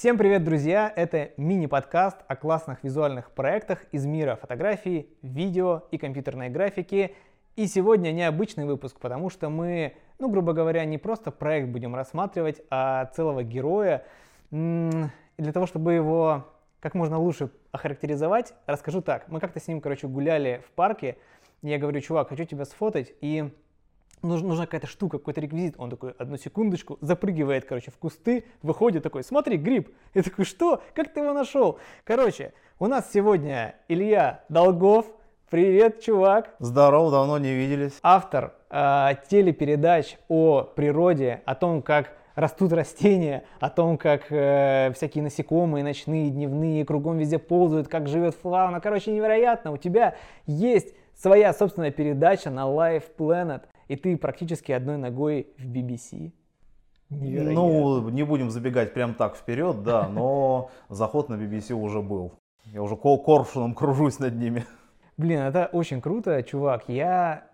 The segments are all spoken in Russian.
Всем привет, друзья! Это мини-подкаст о классных визуальных проектах из мира фотографии, видео и компьютерной графики. И сегодня необычный выпуск, потому что мы, ну, грубо говоря, не просто проект будем рассматривать, а целого героя. Для того, чтобы его как можно лучше охарактеризовать, расскажу так. Мы как-то с ним, короче, гуляли в парке, и я говорю, чувак, хочу тебя сфотать, и нужна, какая-то штука, какой-то реквизит. Он такой, одну секундочку, запрыгивает, короче, в кусты, выходит такой, смотри, гриб. Я такой, что? Как ты его нашел? Короче, у нас сегодня Илья Долгов. Привет, чувак. Здорово, давно не виделись. Автор э, телепередач о природе, о том, как растут растения, о том, как э, всякие насекомые, ночные, дневные, кругом везде ползают, как живет фауна. Короче, невероятно. У тебя есть своя собственная передача на Life Planet и ты практически одной ногой в BBC. Невероятно. Ну, не будем забегать прям так вперед, да, но заход на BBC уже был. Я уже коршуном кружусь над ними. Блин, это очень круто, чувак. Я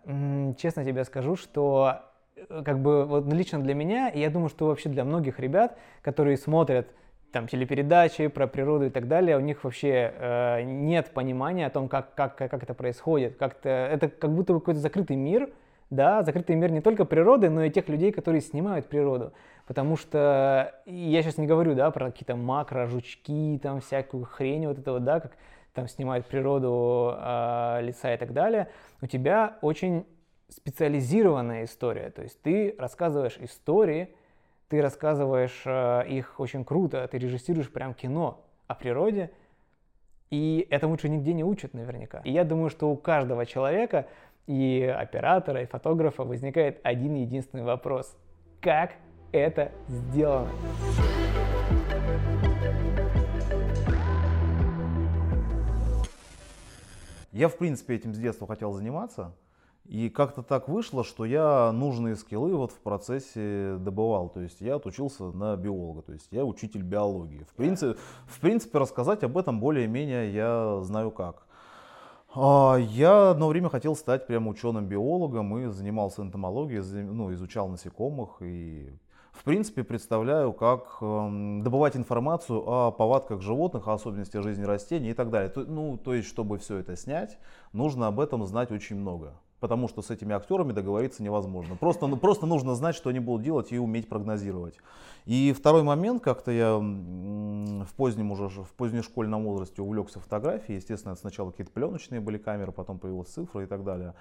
честно тебе скажу, что э, как бы вот лично для меня, и я думаю, что вообще для многих ребят, которые смотрят там телепередачи про природу и так далее, у них вообще э, нет понимания о том, как, как, как это происходит. Как-то, это как будто бы какой-то закрытый мир, да, закрытый мир не только природы, но и тех людей, которые снимают природу. Потому что я сейчас не говорю, да, про какие-то макро, жучки, там всякую хрень вот этого, да, как там снимают природу э, лица и так далее. У тебя очень специализированная история, то есть ты рассказываешь истории, ты рассказываешь э, их очень круто, ты режиссируешь прям кино о природе, и этому лучше нигде не учат наверняка. И я думаю, что у каждого человека и оператора, и фотографа возникает один единственный вопрос. Как это сделано? Я, в принципе, этим с детства хотел заниматься. И как-то так вышло, что я нужные скиллы вот в процессе добывал. То есть я отучился на биолога, то есть я учитель биологии. В принципе, в принципе рассказать об этом более-менее я знаю как. А, я одно время хотел стать прям ученым-биологом и занимался энтомологией, ну, изучал насекомых и в принципе представляю, как э, добывать информацию о повадках животных, о особенностях жизни растений и так далее. Ну, то есть, чтобы все это снять, нужно об этом знать очень много потому что с этими актерами договориться невозможно. Просто, ну, просто нужно знать, что они будут делать и уметь прогнозировать. И второй момент, как-то я в позднем уже, в позднем школьном возрасте увлекся фотографией. Естественно, сначала какие-то пленочные были камеры, потом появилась цифра и так далее.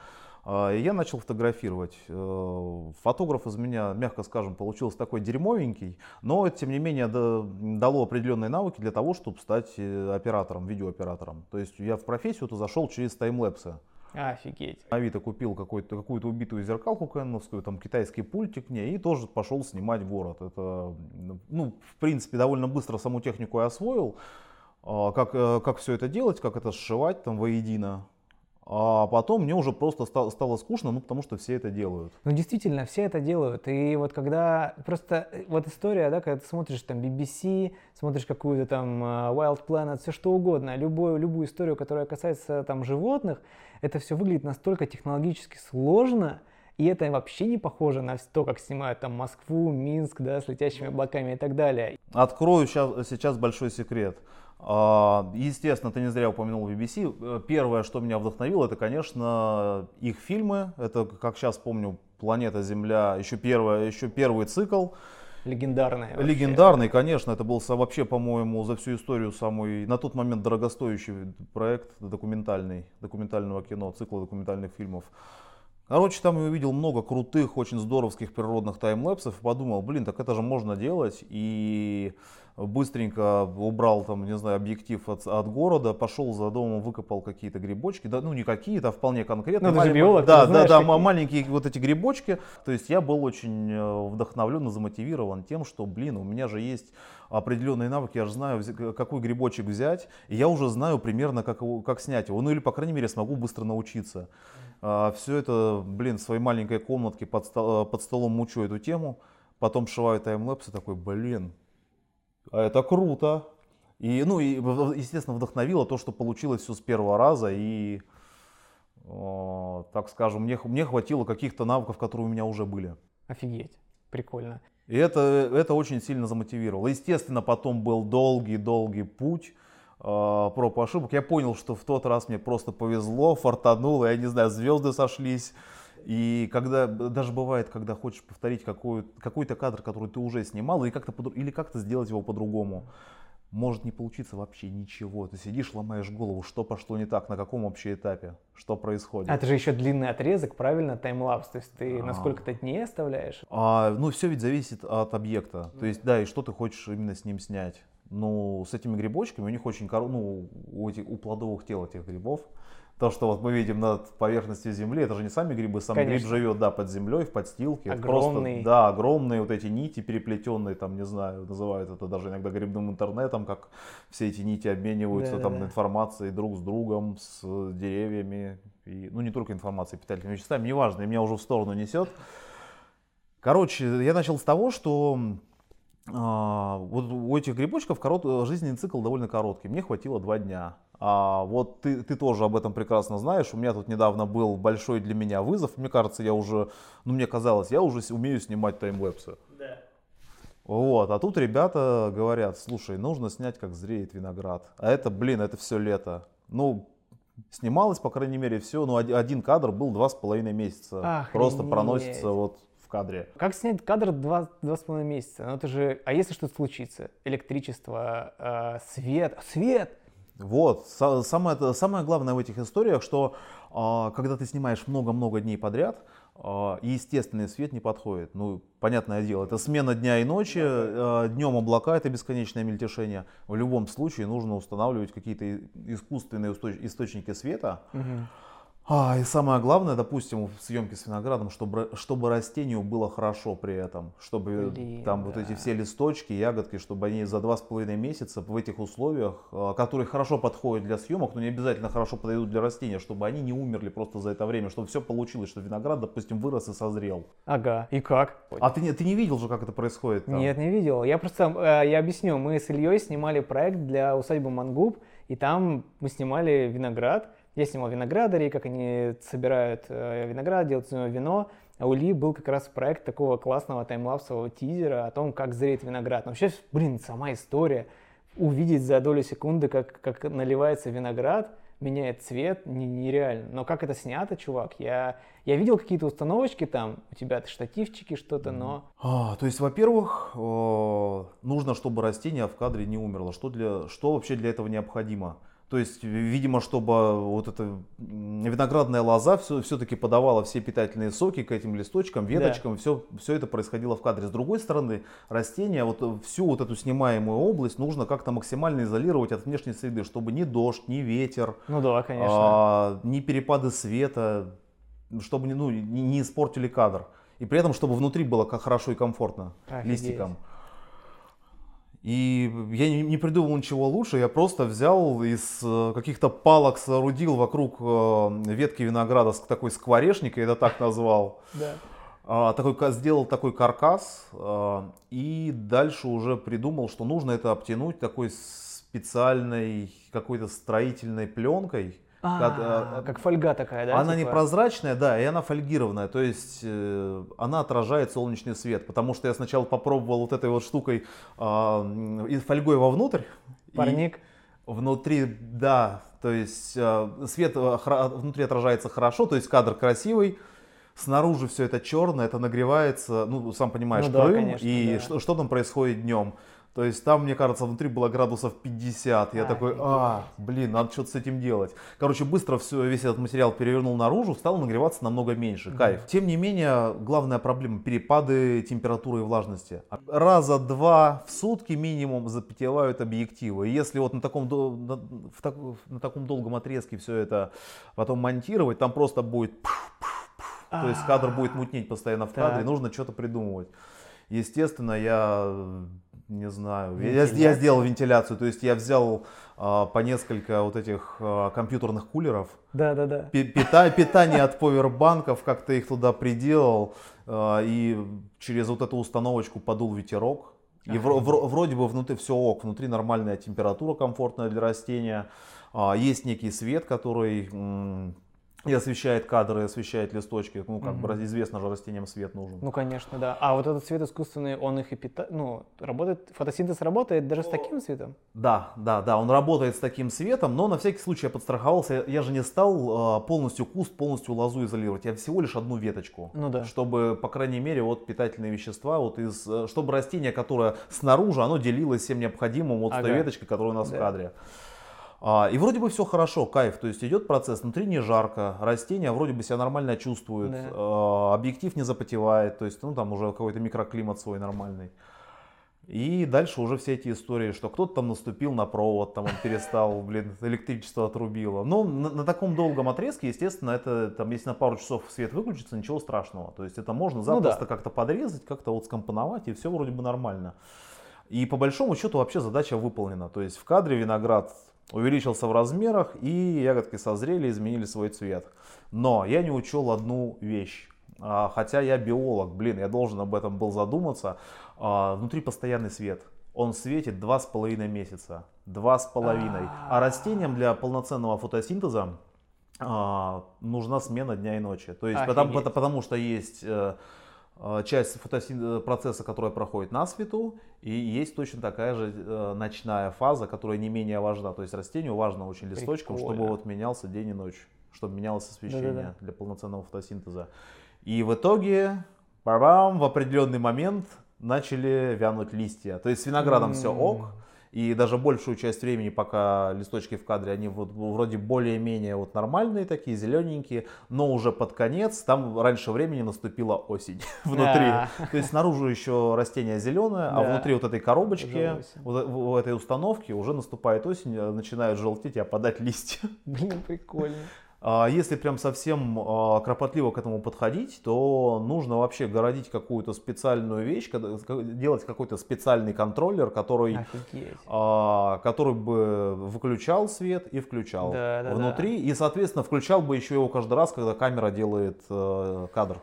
А, и я начал фотографировать. Э, фотограф из меня, мягко скажем, получился такой дерьмовенький, но тем не менее дало определенные навыки для того, чтобы стать э, оператором, видеооператором. То есть я в профессию-то зашел через таймлэпсы. Офигеть. Авито купил какую-то убитую зеркалку кэноновскую, там китайский пультик к ней и тоже пошел снимать город. Это, ну, в принципе, довольно быстро саму технику я освоил. А, как, э, как все это делать, как это сшивать там воедино. А потом мне уже просто стало, скучно, ну потому что все это делают. Ну действительно, все это делают. И вот когда просто э, вот история, да, когда ты смотришь там BBC, смотришь какую-то там э, Wild Planet, все что угодно, любую, любую историю, которая касается там животных, это все выглядит настолько технологически сложно, и это вообще не похоже на то, как снимают там Москву, Минск, да, с летящими облаками и так далее. Открою сейчас, сейчас большой секрет. А, естественно, ты не зря упомянул BBC. Первое, что меня вдохновило, это, конечно, их фильмы. Это, как сейчас помню, «Планета Земля», еще, первое, еще первый цикл. Легендарный. Вообще. Легендарный, конечно. Это был вообще, по-моему, за всю историю самый, на тот момент, дорогостоящий проект документальный, документального кино, цикла документальных фильмов. Короче, там я увидел много крутых, очень здоровских природных таймлэпсов и подумал, блин, так это же можно делать. И быстренько убрал там, не знаю, объектив от, от города, пошел за домом, выкопал какие-то грибочки, да, ну не какие-то, а вполне конкретные. Ну, биолог, да, да, да, маленькие вот эти грибочки. То есть я был очень э, вдохновлен и замотивирован тем, что, блин, у меня же есть определенные навыки, я же знаю, какой грибочек взять, и я уже знаю примерно, как, его, как снять его, ну или, по крайней мере, смогу быстро научиться. А, все это, блин, в своей маленькой комнатке под, стол, под столом мучу эту тему, потом шиваю таймлэпсы, такой, блин, а это круто. И, ну, и, естественно, вдохновило то, что получилось все с первого раза. И, э, так скажем, мне, мне хватило каких-то навыков, которые у меня уже были. Офигеть, прикольно. И это, это очень сильно замотивировало. Естественно, потом был долгий-долгий путь э, проб и ошибок. Я понял, что в тот раз мне просто повезло, фартануло, я не знаю, звезды сошлись. И когда, даже бывает, когда хочешь повторить какой, какой-то кадр, который ты уже снимал, или как-то, или как-то сделать его по-другому, может не получиться вообще ничего. Ты сидишь, ломаешь голову, что пошло не так, на каком вообще этапе, что происходит. А это же еще длинный отрезок, правильно, таймлапс, то есть ты на сколько-то дней оставляешь? А, ну, все ведь зависит от объекта. То есть, да, и что ты хочешь именно с ним снять. Ну, с этими грибочками, у них очень, ну, у, этих, у плодовых тел этих грибов, то, что вот мы видим над поверхностью Земли, это же не сами грибы, сам Конечно. гриб живет, да, под землей, в подстилке. Огромный. Просто, да, огромные вот эти нити переплетенные, там, не знаю, называют это даже иногда грибным интернетом, как все эти нити обмениваются да, там да. информацией друг с другом, с деревьями, и, ну, не только информацией, питательными веществами, неважно, и меня уже в сторону несет. Короче, я начал с того, что вот у этих грибочков корот, жизненный цикл довольно короткий. Мне хватило два дня. А, вот ты, ты тоже об этом прекрасно знаешь. У меня тут недавно был большой для меня вызов. Мне кажется, я уже, ну мне казалось, я уже умею снимать таймлэпсы. Да. Вот, а тут ребята говорят, слушай, нужно снять, как зреет виноград. А это, блин, это все лето. Ну, снималось, по крайней мере, все, ну, один кадр был два с половиной месяца. Охренеть. Просто проносится вот кадре. Как снять кадр два, два с половиной месяца? Ну, это же, а если что-то случится? Электричество, э, свет, свет! Вот, самое, самое главное в этих историях, что а, когда ты снимаешь много-много дней подряд, а, естественный свет не подходит. Ну, понятное дело, это смена дня и ночи, а, днем облака, это бесконечное мельтешение. В любом случае нужно устанавливать какие-то искусственные источники света. Угу. А, и самое главное, допустим, в съемке с виноградом, чтобы, чтобы растению было хорошо при этом, чтобы Блин, там да. вот эти все листочки, ягодки, чтобы они за два с половиной месяца в этих условиях, а, которые хорошо подходят для съемок, но не обязательно хорошо подойдут для растения, чтобы они не умерли просто за это время, чтобы все получилось, что виноград, допустим, вырос и созрел. Ага, и как? А ты, не, ты не видел же, как это происходит? Там? Нет, не видел. Я просто, э, я объясню, мы с Ильей снимали проект для усадьбы Мангуб, и там мы снимали виноград, я снимал виноградарей, как они собирают э, виноград, делают из него вино. А у Ли был как раз проект такого классного таймлапсового тизера о том, как зреет виноград. Но вообще, блин, сама история. Увидеть за долю секунды, как, как наливается виноград, меняет цвет, нереально. Но как это снято, чувак, я, я видел какие-то установочки там, у тебя штативчики, что-то, но... А, то есть, во-первых, нужно, чтобы растение в кадре не умерло. Что, для, что вообще для этого необходимо? То есть, видимо, чтобы вот эта виноградная лоза все, все-таки подавала все питательные соки к этим листочкам, веточкам, да. все, все это происходило в кадре. С другой стороны, растения, вот всю вот эту снимаемую область нужно как-то максимально изолировать от внешней среды, чтобы ни дождь, ни ветер, ну да, конечно. а, ни перепады света, чтобы ну, не, не испортили кадр. И при этом, чтобы внутри было как хорошо и комфортно Офигеть. листикам. И я не, не придумал ничего лучше, я просто взял из э, каких-то палок соорудил вокруг э, ветки винограда такой скворечник, я это так назвал. Да. А, такой, сделал такой каркас а, и дальше уже придумал, что нужно это обтянуть такой специальной какой-то строительной пленкой, а, как, а, как фольга такая, да? Она типа? непрозрачная, да, и она фольгированная, то есть э, она отражает солнечный свет, потому что я сначала попробовал вот этой вот штукой э, фольгой вовнутрь. Парник. Внутри, да, то есть э, свет э, внутри отражается хорошо, то есть кадр красивый, снаружи все это черное, это нагревается, ну, сам понимаешь, ну, да, Крым, конечно, и да. что, что там происходит днем. То есть там, мне кажется, внутри было градусов 50. Я а, такой, а, блин, надо что-то с этим делать. Короче, быстро все, весь этот материал перевернул наружу, стал нагреваться намного меньше. Кайф. Mm. Тем не менее, главная проблема перепады температуры и влажности. Раза два в сутки минимум запотевают объективы. И если вот на таком, на, в так, на таком долгом отрезке все это потом монтировать, там просто будет... То есть кадр будет мутнеть постоянно в кадре, нужно что-то придумывать. Естественно, я не знаю. Я, я сделал вентиляцию, то есть я взял а, по несколько вот этих а, компьютерных кулеров. Да, да, да. Пита, питание от повербанков, как-то их туда приделал. А, и через вот эту установочку подул ветерок. И в, в, вроде бы внутри все ок, внутри нормальная температура комфортная для растения. А, есть некий свет, который и освещает кадры, и освещает листочки. Ну, как Мгм. бы известно же, растениям свет нужен. Ну, конечно, да. А вот этот свет искусственный, он их и питает, ну, работает, фотосинтез работает даже с таким светом? Да, да, да, он работает с таким светом, но на всякий случай я подстраховался. Я же не стал э, полностью куст, полностью лозу изолировать. Я всего лишь одну веточку. Ну да. Чтобы, по крайней мере, вот питательные вещества, вот из, э, чтобы растение, которое снаружи, оно делилось всем необходимым вот с той Ага. веточкой, которая у нас Да. в кадре. А, и вроде бы все хорошо, кайф, то есть идет процесс, внутри не жарко, растение вроде бы себя нормально чувствует, Да. а, объектив не запотевает, то есть ну там уже какой-то микроклимат свой нормальный. И дальше уже все эти истории, что кто-то там наступил на провод, там он перестал, блин, электричество отрубило. Но на, на таком долгом отрезке, естественно, это там, если на пару часов свет выключится, ничего страшного. То есть это можно Ну да. запросто как-то подрезать, как-то вот скомпоновать, и все вроде бы нормально. И по большому счету вообще задача выполнена. То есть в кадре виноград увеличился в размерах, и ягодки созрели, изменили свой цвет. Но я не учел одну вещь. А, Хотя я биолог, блин, я должен об этом был задуматься. А, Внутри постоянный свет. Он светит два с половиной месяца. Два с половиной. А растениям для полноценного фотосинтеза а, нужна смена дня и ночи. То есть потому, потому что есть э, часть фотосин- процесса, которая проходит на свету, и есть точно такая же э, ночная фаза, которая не менее важна. То есть растению важно очень листочкам, чтобы Прикольно. вот менялся день и ночь, чтобы менялось освещение Да-да-да. для полноценного фотосинтеза. И в итоге, бам, в определенный момент начали вянуть листья. То есть с виноградом все ок. И даже большую часть времени, пока листочки в кадре, они вот вроде более-менее вот нормальные такие, зелененькие, но уже под конец, там раньше времени наступила осень внутри. То есть снаружи еще растение зеленое, а внутри вот этой коробочки, в, в этой установке уже наступает осень, э, начинают желтеть и опадать листья. Блин, прикольно. А Если прям совсем а, кропотливо к этому подходить, то нужно вообще городить какую-то специальную вещь, делать какой-то специальный контроллер, который Офигеть. а, который бы выключал свет и включал Да, да, внутри, и, соответственно, включал бы еще его каждый раз, когда камера делает э, кадр.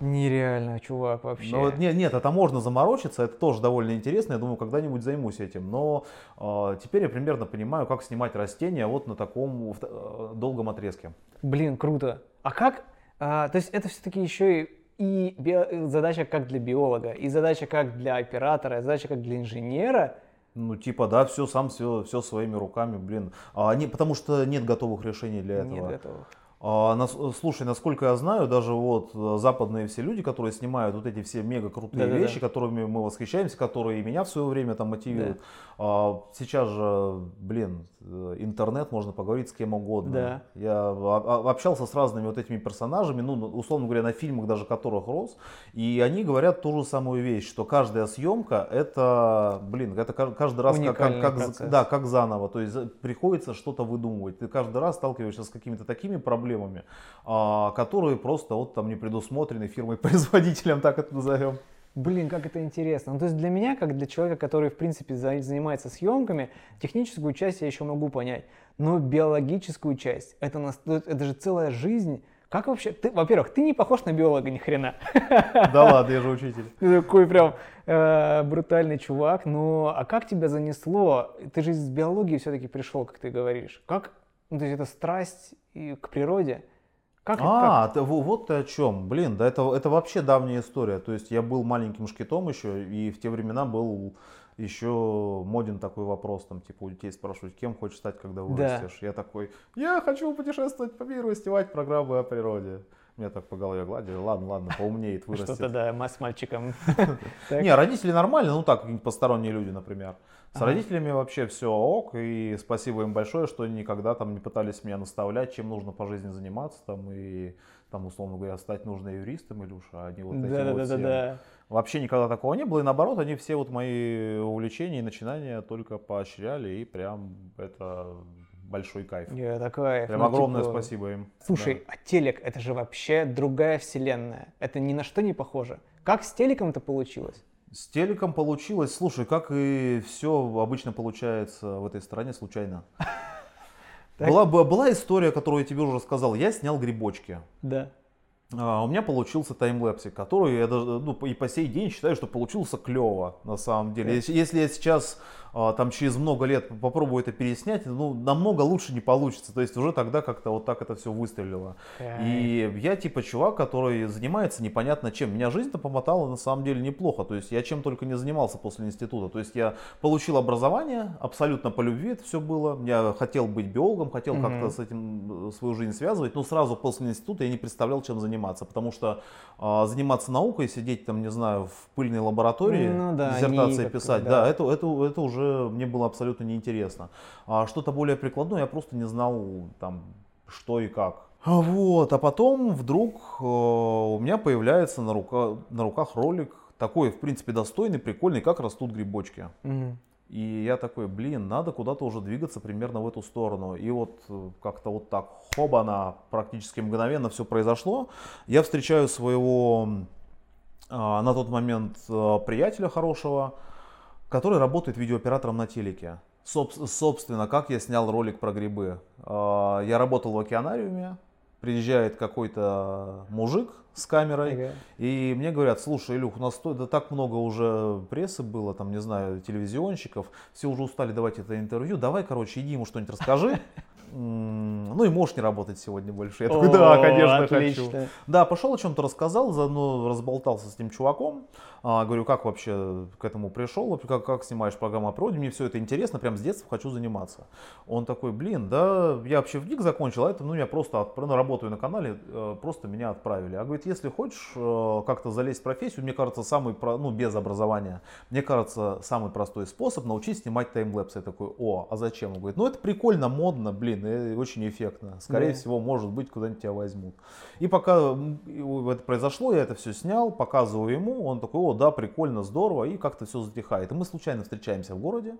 Нереально, чувак, вообще. Но вот нет, нет, это можно заморочиться, это тоже довольно интересно, я думаю, когда-нибудь займусь этим. Но э, теперь я примерно понимаю, как снимать растения вот на таком э, долгом отрезке. Блин, круто. А как, а, то есть это все-таки еще и, и био- задача как для биолога, и задача как для оператора, и задача как для инженера. Ну, типа, да, все сам, все, все своими руками, блин. А, не, потому что нет готовых решений для этого. Нет готовых. А, нас- слушай, насколько я знаю, даже вот э, западные все люди, которые снимают вот эти все мега крутые Да-да-да. вещи, которыми мы восхищаемся, которые и меня в свое время там мотивируют. а, сейчас же, блин, э, интернет, можно поговорить с кем угодно. Да. Я общался с разными вот этими персонажами, ну, условно говоря, на фильмах даже которых рос, и они говорят ту же самую вещь, что каждая съемка это, блин, это ка- каждый раз как, как, как, да, как заново. То есть приходится что-то выдумывать. Ты каждый раз сталкиваешься с какими-то такими проблемами, а, которые просто вот там не предусмотрены фирмой-производителем, так это назовем. Блин, как это интересно. Ну, то есть для меня, как для человека, который, в принципе, за- занимается съемками, техническую часть я еще могу понять. Но биологическую часть, это, нас- ну, это же целая жизнь. Как вообще? Ты, во-первых, ты не похож на биолога ни хрена. Да ладно, я же учитель. Ты такой прям э, брутальный чувак. Но а как тебя занесло? Ты же из биологии все-таки пришел, как ты говоришь. Как? Ну, то есть это страсть к природе. Как, как? А, ты- во- вот ты о чем. Блин, да это, это вообще давняя история. То есть я был маленьким шкитом еще, и в те времена был еще моден такой вопрос, там, типа, у детей спрашивают, кем хочешь стать, когда вырастешь. Я такой, я хочу путешествовать по миру и снимать программы о природе. Меня так по голове гладили, ладно, ладно, поумнеет, вырастет. Что-то да, ма- с мальчиком. Не, родители нормально, ну так, какие-нибудь посторонние люди, например. С родителями вообще все ок, и спасибо им большое, что никогда там не пытались меня наставлять, чем нужно по жизни заниматься, там, и там, условно говоря, стать нужно юристом, Илюша, а они вот этим вот всем. Вообще никогда такого не было, и наоборот, они все вот мои увлечения и начинания только поощряли, и прям это большой кайф. Я такая. Прям ну, огромное типа, спасибо им. Слушай, а телек это же вообще другая вселенная. Это ни на что не похоже. Как с телеком это получилось? С телеком получилось, слушай, как и все обычно получается в этой стране случайно. Была, бы- была история, которую я тебе уже рассказал. Я снял грибочки. Да. А, у меня получился таймлэпсик, который я даже, ну, и по сей день считаю, что получился клево на самом деле. Если, если я сейчас там через много лет попробую это переснять, ну, намного лучше не получится. То есть уже тогда как-то вот так это все выстрелило. И я типа чувак, который занимается непонятно чем. Меня жизнь-то помотала на самом деле неплохо. То есть я чем только не занимался после института. То есть я получил образование абсолютно по любви это все было. Я хотел быть биологом, хотел угу. как-то с этим э, свою жизнь связывать. Но сразу после института я не представлял, чем заниматься. Потому что а, заниматься наукой, сидеть там, не знаю, в пыльной лаборатории, ну, да, диссертации писать, да, да это, это, это уже уже мне было абсолютно неинтересно. А что-то более прикладное я просто не знал там что и как. Вот, а потом вдруг э, у меня появляется на, рука, на руках ролик такой, в принципе, достойный, прикольный, как растут грибочки. Угу. И я такой, блин, надо куда-то уже двигаться примерно в эту сторону. И вот э, как-то вот так, хоба, практически мгновенно все произошло. Я встречаю своего э, на тот момент э, приятеля хорошего, который работает видеооператором на телеке. Соб, собственно, как я снял ролик про грибы. А, я работал в океанариуме, приезжает какой-то мужик с камерой, ага. и мне говорят, слушай, Илюх, у нас да так много уже прессы было, там, не знаю, телевизионщиков, все уже устали давать это интервью, давай, короче, иди ему что-нибудь расскажи. Ну и можешь не работать сегодня больше. Я такой, да, конечно, хочу. Да, пошел о чем-то рассказал, заодно разболтался с этим чуваком. А, говорю, как вообще к этому пришел, как, как снимаешь программу о природе, мне все это интересно, прям с детства хочу заниматься. Он такой, блин, да, я вообще в ГИК закончил, а это, ну, я просто ну, работаю на канале, э, просто меня отправили. А говорит, если хочешь э, как-то залезть в профессию, мне кажется, самый, ну, без образования, мне кажется, самый простой способ научить снимать таймлэпсы. Я такой, о, а зачем? Он говорит, ну, это прикольно, модно, блин, и очень эффектно. Скорее да. всего, может быть, куда-нибудь тебя возьмут. И пока это произошло, я это все снял, показываю ему, он такой, о, да, прикольно, здорово, и как-то все затихает. И мы случайно встречаемся в городе.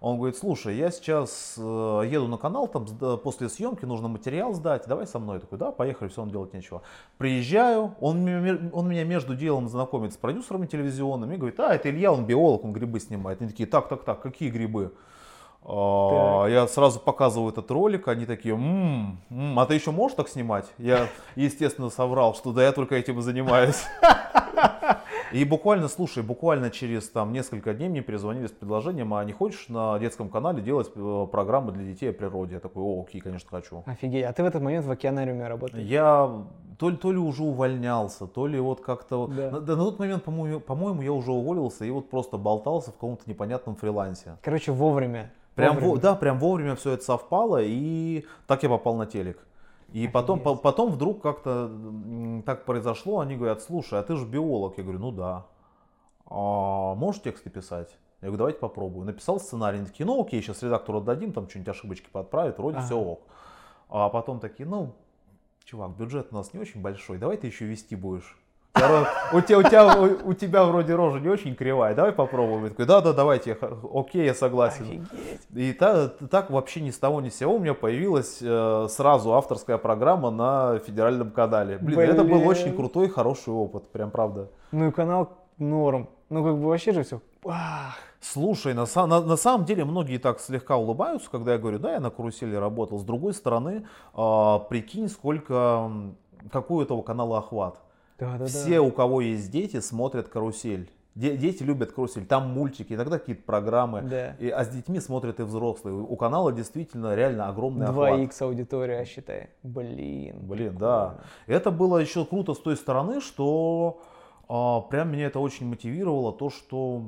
Он говорит, слушай, я сейчас э, еду на канал, там после съемки нужно материал сдать, давай со мной. Я такой, да, поехали, все, он делать нечего. Приезжаю, он, он меня между делом знакомит с продюсерами телевизионными и говорит, а, это Илья, он биолог, он грибы снимает. Они такие, так, так, так, какие грибы? Так. Я сразу показываю этот ролик, они такие, м-м, м-м, а ты еще можешь так снимать? Я, естественно, соврал, что да, я только этим и занимаюсь. И буквально, слушай, буквально через там несколько дней мне перезвонили с предложением, а не хочешь на детском канале делать э, программы для детей о природе? Я такой, о, окей, конечно, хочу. Офигеть, а ты в этот момент в океанариуме работаешь? Я то ли, то ли уже увольнялся, то ли вот как-то... Да. На, на тот момент, по-моему, по-моему, я уже уволился и вот просто болтался в каком-то непонятном фрилансе. Короче, вовремя. Прям, вовремя. да, прям вовремя все это совпало, и так я попал на телек. И потом, по, потом вдруг как-то так произошло, они говорят, слушай, а ты же биолог. Я говорю, ну да. А можешь тексты писать? Я говорю, давайте попробую. Написал сценарий, они такие, ну окей, сейчас редактору отдадим, там что-нибудь ошибочки подправит, вроде ага. все ок. А потом такие, ну, чувак, бюджет у нас не очень большой, давай ты еще вести будешь. У тебя, у, тебя, у, у тебя вроде рожа не очень кривая, давай попробуем. Я такой, да, да, давайте, окей, я согласен. Офигеть. И так, так вообще ни с того ни с сего у меня появилась э, сразу авторская программа на федеральном канале. Блин, Блин, это был очень крутой, хороший опыт, прям правда. Ну и канал норм. Ну как бы вообще же все. Ах. Слушай, на, на, на самом деле многие так слегка улыбаются, когда я говорю, да, я на карусели работал. С другой стороны, э, прикинь, сколько, какой у этого канала охват. Да, да, Все, да. у кого есть дети, смотрят карусель. Дети любят карусель, там мультики, иногда какие-то программы. Да. И, а с детьми смотрят и взрослые. У канала действительно реально огромный 2х аудитория, считай. Блин. Блин, прикольно. да. Это было еще круто с той стороны, что а, прям меня это очень мотивировало, то, что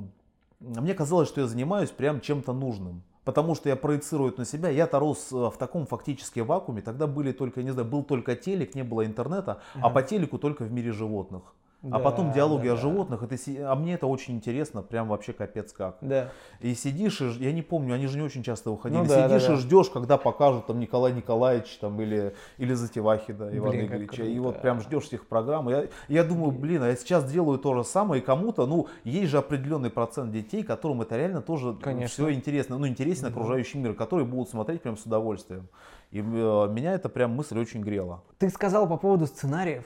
мне казалось, что я занимаюсь прям чем-то нужным потому что я проецирую это на себя. Я-то рос э, в таком фактически вакууме. Тогда были только, не знаю, был только телек, не было интернета, uh а по телеку только в мире животных. А да, а потом диалоги да, о животных, это, а мне это очень интересно, прям вообще капец как. Да. И сидишь, и, я не помню, они же не очень часто выходили, ну, да, сидишь да, да. и ждешь, когда покажут там Николай Николаевич там, или, или Затевахина Ивана блин, Игоревича, и вот прям ждешь этих программ. Я, я думаю, блин, а я сейчас делаю то же самое, и кому-то, ну, есть же определенный процент детей, которым это реально тоже Конечно. все интересно, ну, интересен да. окружающий мир, которые будут смотреть прям с удовольствием. И э, меня это прям мысль очень грела. Ты сказал по поводу сценариев.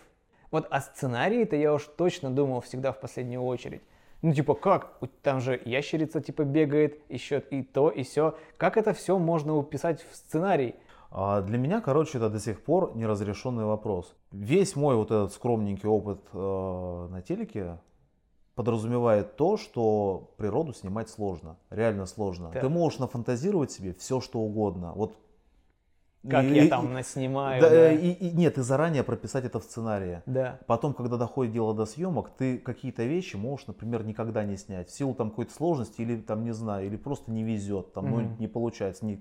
Вот о сценарии-то я уж точно думал всегда в последнюю очередь. Ну, типа, как? Там же ящерица, типа, бегает, еще и то, и все. Как это все можно уписать в сценарий? А для меня, короче, это до сих пор неразрешенный вопрос. Весь мой вот этот скромненький опыт э, на телеке, подразумевает то, что природу снимать сложно, реально сложно. Да. Ты можешь нафантазировать себе все, что угодно. Вот Как и- я и- там наснимаю. да, да. И, и нет, и заранее прописать это в сценарии. Да. Потом, когда доходит дело до съемок, ты какие-то вещи можешь, например, никогда не снять. В силу там какой-то сложности или там, не знаю, или просто не везет, там, ну, Мгм. не получается, не,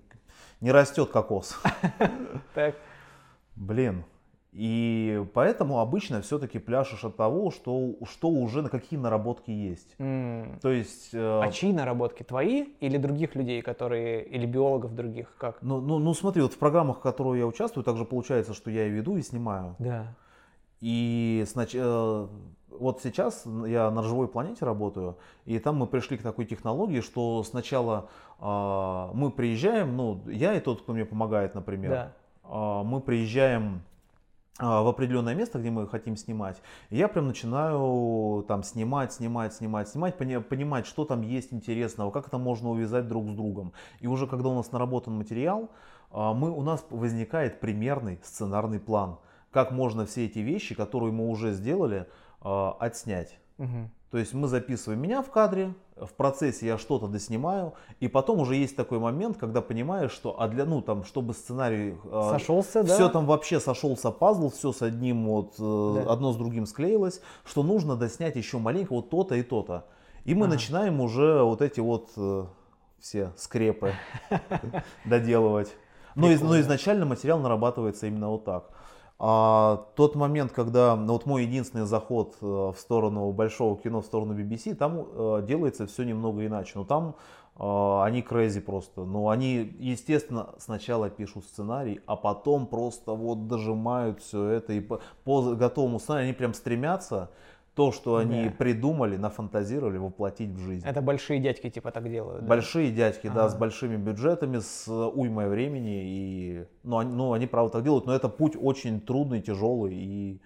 не растет кокос. Так. Блин. И поэтому обычно все-таки пляшешь от того, что, что уже на какие наработки есть. М. То есть, э, А чьи наработки? Твои или других людей, которые... Или биологов других? Как? ну, ну, ну смотри, вот в программах, в которых я участвую, также получается, что я и веду, и снимаю. Да. И снач- э, вот сейчас я на живой планете работаю, и там мы пришли к такой технологии, что сначала а, мы приезжаем, ну, я и тот, кто мне помогает, например, Да. а, мы приезжаем в определенное место, где мы хотим снимать, я прям начинаю там снимать, снимать, снимать, снимать, пони- понимать, что там есть интересного, как это можно увязать друг с другом. И уже когда у нас наработан материал, а, мы, у нас возникает примерный сценарный план, как можно все эти вещи, которые мы уже сделали, а, отснять. То есть мы записываем меня в кадре, в процессе я что-то доснимаю, и потом уже есть такой момент, когда понимаешь, что а для, ну, там, чтобы сценарий а, Сошелся, да? все там вообще сошелся пазл, все с одним вот, э, Да. одно с другим склеилось, что нужно доснять еще маленько вот то-то и то-то. И мы Ага. начинаем уже вот эти вот э, все скрепы доделывать. Но, из- но Прикольно. изначально материал нарабатывается именно вот так. А тот момент, когда ну, вот мой единственный заход э, в сторону большого кино, в сторону BBC, там э, делается все немного иначе. Но там э, они crazy просто. Но они, естественно, сначала пишут сценарий, а потом просто вот дожимают все это. И по, по готовому сценарию они прям стремятся то, что они Да. придумали, нафантазировали, воплотить в жизнь. Это большие дядьки типа так делают. да? Большие дядьки, да, с Ага. большими бюджетами, с э, уймой времени. И, ну, они, ну, они правда так делают, но это путь очень трудный, тяжелый и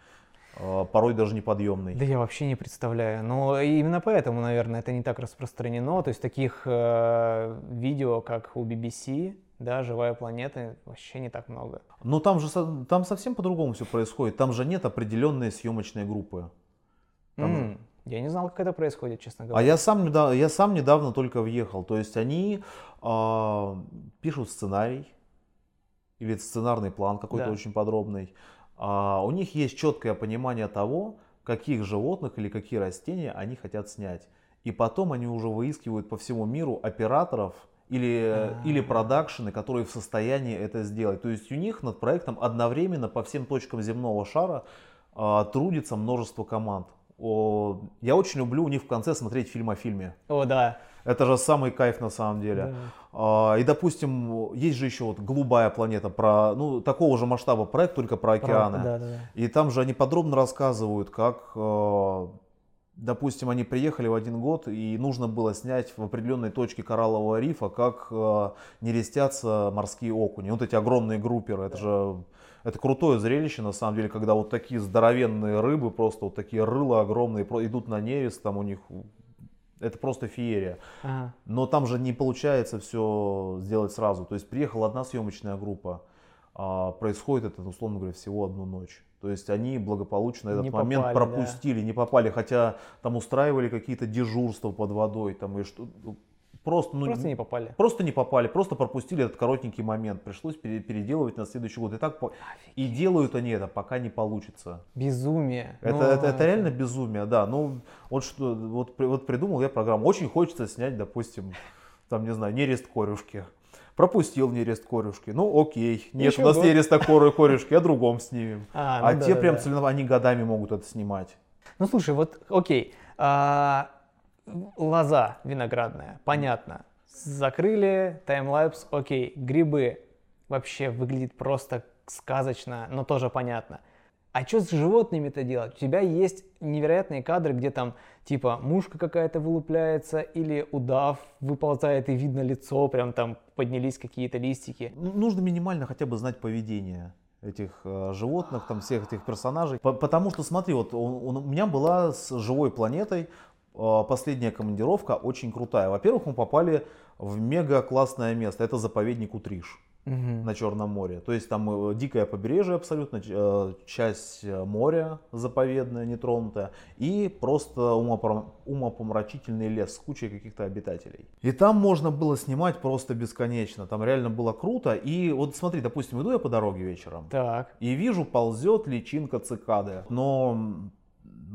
э, порой даже неподъемный. Да я вообще не представляю. Но именно поэтому, наверное, это не так распространено. То есть таких э, видео, как у BBC, да, «Живая планета», вообще не так много. Но там же там совсем по-другому все происходит. Там же нет определенной съемочной группы. М, Я не знал, как это происходит, честно говоря. А я сам, недавно, я сам недавно только въехал. То есть они а, пишут сценарий или сценарный план какой-то Да. очень подробный. А, у них есть четкое понимание того, каких животных или какие растения они хотят снять. И потом они уже выискивают по всему миру операторов или, А. или продакшены, которые в состоянии это сделать. То есть у них над проектом одновременно по всем точкам земного шара а, трудится множество команд. О, я очень люблю у них в конце смотреть фильм о фильме. О, да. Это же самый кайф на самом деле. Да. А, и, допустим, есть же еще вот голубая планета про, ну, такого же масштаба проект, только про океаны. Да, да, да. И там же они подробно рассказывают, как, э, допустим, они приехали в один год, и нужно было снять в определенной точке кораллового рифа, как э, нерестятся морские окуни. Вот эти огромные групперы, это же это крутое зрелище, на самом деле, когда вот такие здоровенные рыбы, просто вот такие рыла огромные, идут на нерест, там у них, это просто феерия. Ага. Но там же не получается все сделать сразу. То есть приехала одна съемочная группа, а происходит это, условно говоря, всего одну ночь. То есть они благополучно этот Не момент попали, да. пропустили, не попали, хотя там устраивали какие-то дежурства под водой, там и что, ну, просто, ну, Просто не попали. просто не попали, просто пропустили этот коротенький момент, пришлось пере- переделывать на следующий год. И так по- и делают они это, пока не получится. Безумие. Это, Ну, это, это реально безумие, да. Ну, вот что, вот, вот придумал я программу. Очень хочется снять, допустим, там, не знаю, нерест корюшки. Пропустил нерест корюшки. Ну, окей. Нет, Еще у нас год. нереста коры корюшки, о другом снимем. А, А, ну да, те да, прям да. целенаправленно, они годами могут это снимать. Ну слушай, вот окей. а, лоза виноградная, понятно. Закрыли, таймлапс, окей. Грибы вообще выглядит просто сказочно, но тоже понятно. А что с животными-то делать? У тебя есть невероятные кадры, где там типа мушка какая-то вылупляется или удав выползает и видно лицо, прям там поднялись какие-то листики. Ну, Нужно минимально хотя бы знать поведение этих э, животных, там всех этих персонажей. По- потому что, смотри, вот у, у меня была с живой планетой последняя командировка очень крутая. Во-первых, мы попали в мега классное место. Это заповедник Утриш. на Черном море. То есть там э, дикое побережье абсолютно, э, часть э, моря заповедная, нетронутая, и просто умопомрачительный лес с кучей каких-то обитателей. И там можно было снимать просто бесконечно, там реально было круто. И вот смотри, допустим, иду я по дороге вечером, так. и вижу, ползет личинка цикады. Но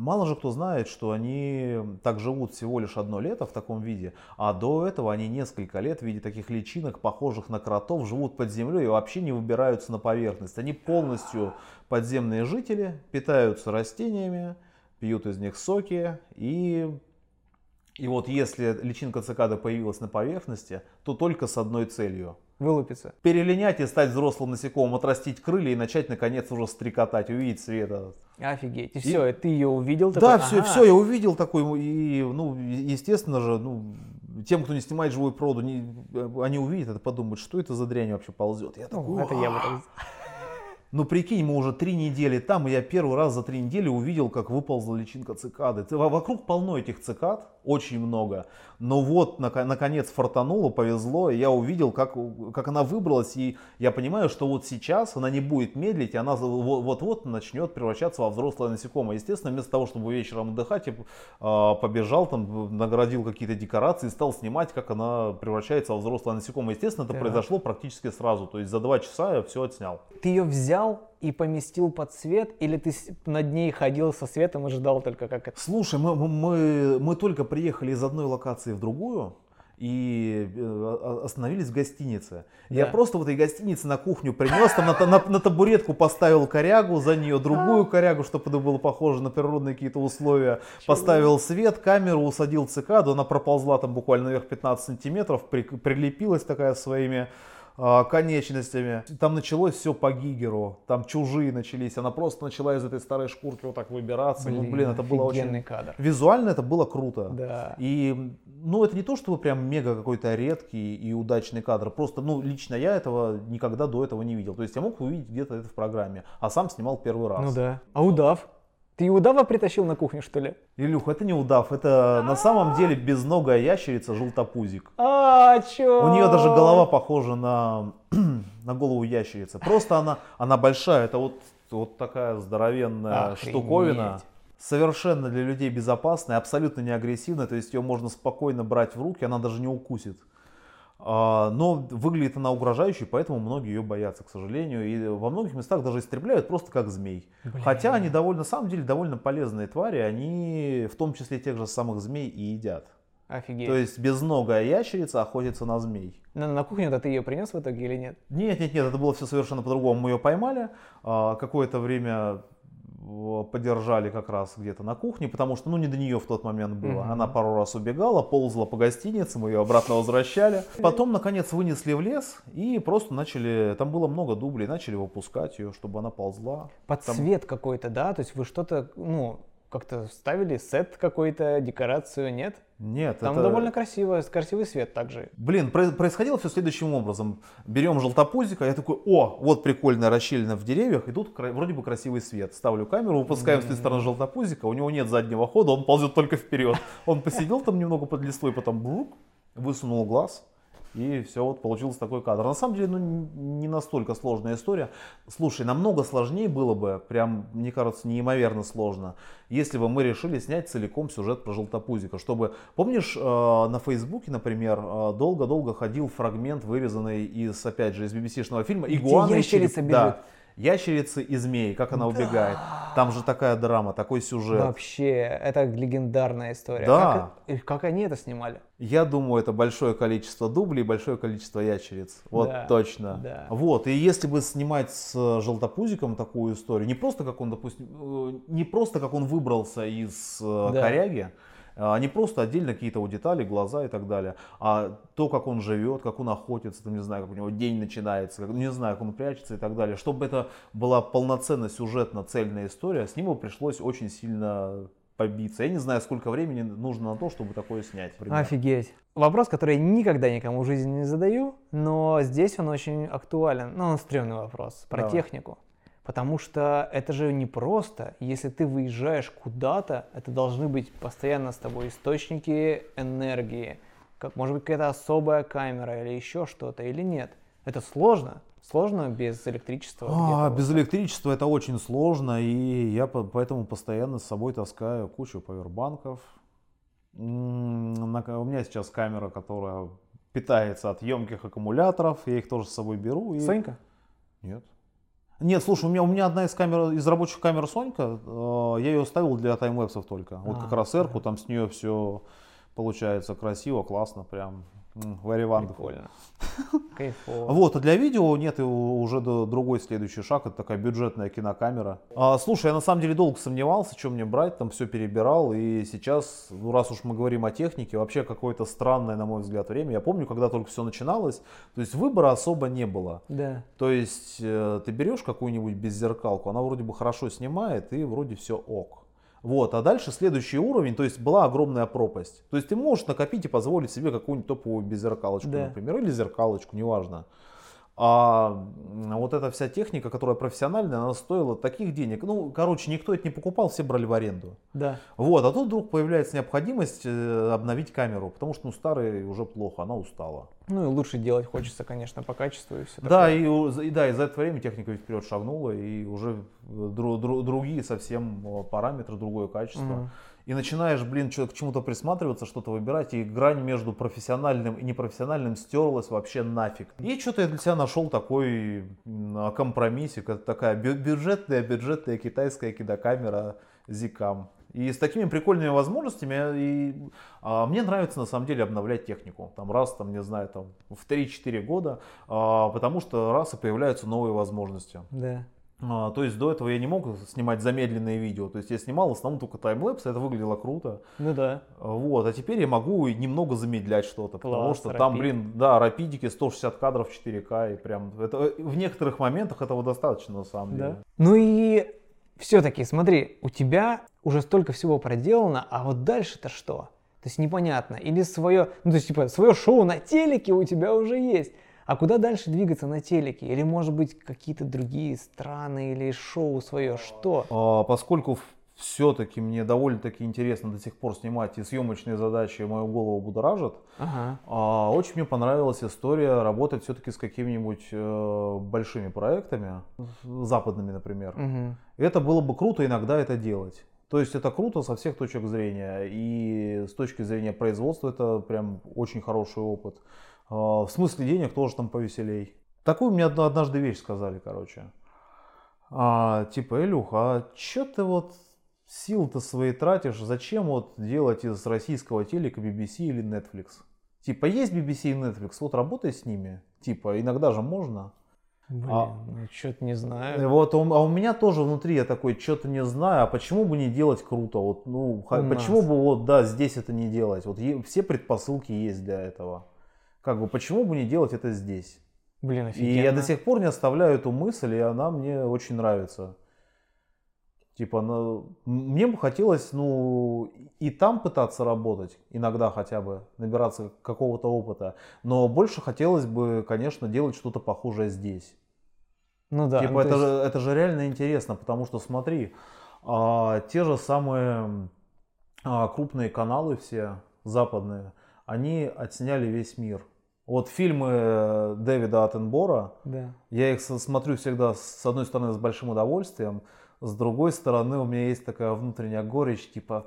Мало же кто знает, что они так живут всего лишь одно лето в таком виде, а до этого они несколько лет в виде таких личинок, похожих на кротов, живут под землей и вообще не выбираются на поверхность. Они полностью подземные жители, питаются растениями, пьют из них соки и и вот если личинка цикады появилась на поверхности, то только с одной целью – Вылупиться. Перелинять и стать взрослым насекомым, отрастить крылья и начать наконец уже стрекотать, увидеть свет Офигеть. И, и все, ты ее увидел? Такой, да, ага. все, все, я увидел такой. И, ну, естественно же, ну, тем, кто не снимает живую природу, не, они увидят это, подумают, что это за дрянь вообще ползет. Я ну, такой, это я так ну прикинь, мы уже три недели там, и я первый раз за три недели увидел, как выползла личинка цикады. Вокруг полно этих цикад, очень много. Но вот, наконец, фартануло, повезло, и я увидел, как, как она выбралась, и я понимаю, что вот сейчас она не будет медлить, и она вот-вот начнет превращаться во взрослое насекомое. Естественно, вместо того, чтобы вечером отдыхать, я а, побежал, там, наградил какие-то декорации, стал снимать, как она превращается во взрослое насекомое. Естественно, это да. произошло практически сразу, то есть за два часа я все отснял. Ты ее взял и поместил под свет, или ты над ней ходил со светом и ждал только как это? Слушай, мы, мы, мы только приехали из одной локации в другую, и э, остановились в гостинице. Да. Я просто в этой гостинице на кухню принес, там на, на, на табуретку поставил корягу, за нее другую корягу, чтобы это было похоже на природные какие-то условия. Чего? Поставил свет, камеру, усадил цикаду, она проползла там буквально наверх 15 сантиметров, при, прилепилась такая своими а, конечностями. Там началось все по Гигеру, там чужие начались, она просто начала из этой старой шкурки вот так выбираться. Блин, ну, блин это было очень... кадр. Визуально это было круто. Да. И, ну, это не то, чтобы прям мега какой-то редкий и удачный кадр, просто, ну, лично я этого никогда до этого не видел. То есть я мог увидеть где-то это в программе, а сам снимал первый раз. Ну да. А удав? Ты удава притащил на кухню, что ли? Илюх, это не удав, это на самом деле безногая ящерица желтопузик. А, чё? У нее даже голова похожа на, на голову ящерицы. Просто она, она большая, это вот, вот такая здоровенная Охренеть. штуковина. Совершенно для людей безопасная, абсолютно не агрессивная, то есть ее можно спокойно брать в руки, она даже не укусит. А, но выглядит она угрожающе, поэтому многие ее боятся, к сожалению. И во многих местах даже истребляют просто как змей. Блин. Хотя они довольно, на самом деле, довольно полезные твари. Они в том числе тех же самых змей и едят. Офигеть. То есть безногая ящерица охотится на змей. На, на кухню-то ты ее принес в итоге или нет? Нет, нет, нет, это было все совершенно по-другому. Мы ее поймали. А, какое-то время подержали как раз где-то на кухне, потому что ну не до нее в тот момент было. Угу. Она пару раз убегала, ползала по гостинице, мы ее обратно возвращали. Потом, наконец, вынесли в лес и просто начали, там было много дублей, начали выпускать ее, чтобы она ползла. Под там... какой-то, да? То есть вы что-то, ну, как-то ставили сет какой-то, декорацию, нет? Нет, Там это... довольно красиво, красивый свет также. Блин, происходило все следующим образом. Берем желтопузика, я такой, о, вот прикольная расщелина в деревьях, и тут вроде бы красивый свет. Ставлю камеру, выпускаем mm-hmm. с той стороны желтопузика, у него нет заднего хода, он ползет только вперед. Он посидел там немного под листвой, потом брук, высунул глаз, и все, вот получился такой кадр. На самом деле, ну, не настолько сложная история. Слушай, намного сложнее было бы, прям, мне кажется, неимоверно сложно, если бы мы решили снять целиком сюжет про желтопузика. Чтобы, помнишь, э, на Фейсбуке, например, э, долго-долго ходил фрагмент, вырезанный из, опять же, из BBC-шного фильма «Игуана и череп». Да, Ящерицы и змеи, как она да. убегает. Там же такая драма, такой сюжет. Вообще, это легендарная история. Да. Как, как они это снимали? Я думаю, это большое количество дублей, большое количество ящериц. Вот да, точно. Да. Вот. И если бы снимать с желтопузиком такую историю, не просто как он, допустим, э, не просто как он выбрался из э, да. коряги, не просто отдельно какие-то его детали, глаза и так далее, а то, как он живет, как он охотится, там, не знаю, как у него день начинается, как, не знаю, как он прячется и так далее. Чтобы это была полноценная сюжетно цельная история, с ним пришлось очень сильно побиться. Я не знаю, сколько времени нужно на то, чтобы такое снять. Например. Офигеть. Вопрос, который я никогда никому в жизни не задаю, но здесь он очень актуален. Ну, он стрёмный вопрос про Давай. технику. Потому что это же не просто. Если ты выезжаешь куда-то, это должны быть постоянно с тобой источники энергии. Как, может быть, какая-то особая камера или еще что-то, или нет. Это сложно. Сложно без электричества. А, без вот. электричества это очень сложно, и я по- поэтому постоянно с собой таскаю кучу на- У меня сейчас камера, которая питается от емких аккумуляторов, я их тоже с собой беру. И... Сонька? Нет. Нет, слушай, у меня, у меня одна из камер, из рабочих камер Сонька, э, я ее ставил для таймлэпсов только. Вот А, как раз эрку, там с нее все получается красиво, классно, прям wonderful. Прикольно. Кайфово. Вот, а для видео нет, и уже другой следующий шаг, это такая бюджетная кинокамера. А, слушай, я на самом деле долго сомневался, что мне брать, там все перебирал, и сейчас, ну раз уж мы говорим о технике, вообще какое-то странное, на мой взгляд, время. Я помню, когда только все начиналось, то есть выбора особо не было. Да. То есть э, ты берешь какую-нибудь беззеркалку, она вроде бы хорошо снимает, и вроде все ок. Вот, а дальше следующий уровень, то есть была огромная пропасть. То есть ты можешь накопить и позволить себе какую-нибудь топовую беззеркалочку, Да. например, или зеркалочку, неважно. А вот эта вся техника, которая профессиональная, она стоила таких денег. Ну, короче, никто это не покупал, все брали в аренду. Да. Вот, а тут вдруг появляется необходимость э, обновить камеру, потому что, ну, старая уже плохо, она устала. Ну и лучше делать хочется, конечно, по качеству и все Да, и, и да, и за это время техника ведь вперед шагнула, и уже дру- дру- другие совсем э, параметры, другое качество. Мгм. И начинаешь, блин, чё- к чему-то присматриваться, что-то выбирать, и грань между профессиональным и непрофессиональным стерлась вообще нафиг. И что-то я для себя нашел такой компромиссик, такая бю- бюджетная, бюджетная китайская кинокамера Zicam. И с такими прикольными возможностями, и, а, мне нравится на самом деле обновлять технику. Там раз, там, не знаю, там, в 3-4 года, а, потому что раз и появляются новые возможности. Да. А, то есть до этого я не мог снимать замедленные видео. То есть я снимал в основном только таймлэпс, это выглядело круто. Ну да. Вот, а теперь я могу немного замедлять что-то, потому Класс, что там, рапид. блин, да, рапидики 160 кадров 4К, и прям это, в некоторых моментах этого достаточно на самом деле. Да. Ну и все-таки, смотри, у тебя уже столько всего проделано, а вот дальше-то что? То есть непонятно. Или свое, ну то есть типа свое шоу на телеке у тебя уже есть. А куда дальше двигаться на телеке? Или может быть какие-то другие страны или шоу свое? Что? А, Поскольку все-таки мне довольно-таки интересно до сих пор снимать и съемочные задачи мою голову будоражат, Ага. А, Очень мне понравилась история работать все-таки с какими-нибудь э, большими проектами, западными, например. Мгм. Это было бы круто иногда это делать. То есть это круто со всех точек зрения. И с точки зрения производства это прям очень хороший опыт. А, В смысле денег тоже там повеселей. Такую мне одна- однажды вещь сказали, короче. А, типа, Илюха, а чё ты вот сил-то свои тратишь? Зачем вот делать из российского телека BBC или Netflix? Типа, есть BBC и Netflix, вот работай с ними. Типа, иногда же можно. Блин, А- ну что-то не знаю. Вот, а у- а у меня тоже внутри я такой, что-то не знаю, а почему бы не делать круто? Вот, ну, У почему нас. бы вот, да, здесь это не делать? Вот е- все предпосылки есть для этого. Как бы, почему бы не делать это здесь? Блин, И офигенно. я до сих пор не оставляю эту мысль, и она мне очень нравится. Типа, ну, мне бы хотелось, ну, и там пытаться работать, иногда хотя бы, набираться какого-то опыта. Но больше хотелось бы, конечно, делать что-то похожее здесь. Ну да. Типа ну, то это, есть- же, это же реально интересно, потому что смотри, а, те же самые а, крупные каналы все западные, они отсняли весь мир. Вот фильмы э, Дэвида Аттенбора, Да. я их смотрю всегда с одной стороны с большим удовольствием, с другой стороны у меня есть такая внутренняя горечь, типа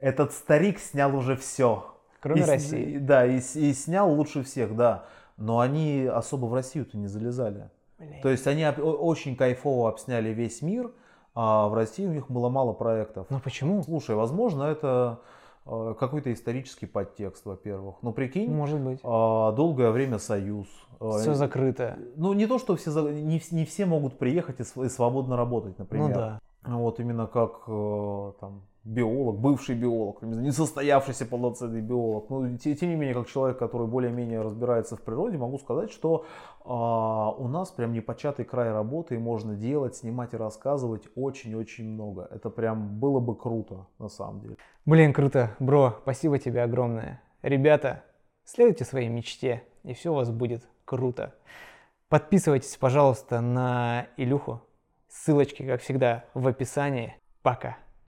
этот старик снял уже все. Кроме И России. Да, и, и снял лучше всех, да. Но они особо в Россию-то не залезали. Блин. То есть они очень кайфово обсняли весь мир, а в России у них было мало проектов. Ну почему? Слушай, возможно, это какой-то исторический подтекст, во-первых. Ну, прикинь, Может быть. а, долгое время Союз. А, Все закрыто. Ну, не то, что все, не, не все могут приехать и свободно работать, например. Ну да. Вот именно как э, там биолог, бывший биолог, несостоявшийся полноценный биолог. Ну, те- тем не менее, как человек, который более-менее разбирается в природе, могу сказать, что а, у нас прям непочатый край работы, и можно делать, снимать и рассказывать очень-очень много. Это прям было бы круто, на самом деле. Блин, круто. Бро, спасибо тебе огромное. Ребята, следуйте своей мечте, и все у вас будет круто. Подписывайтесь, пожалуйста, на Илюху. Ссылочки, как всегда, в описании. Пока.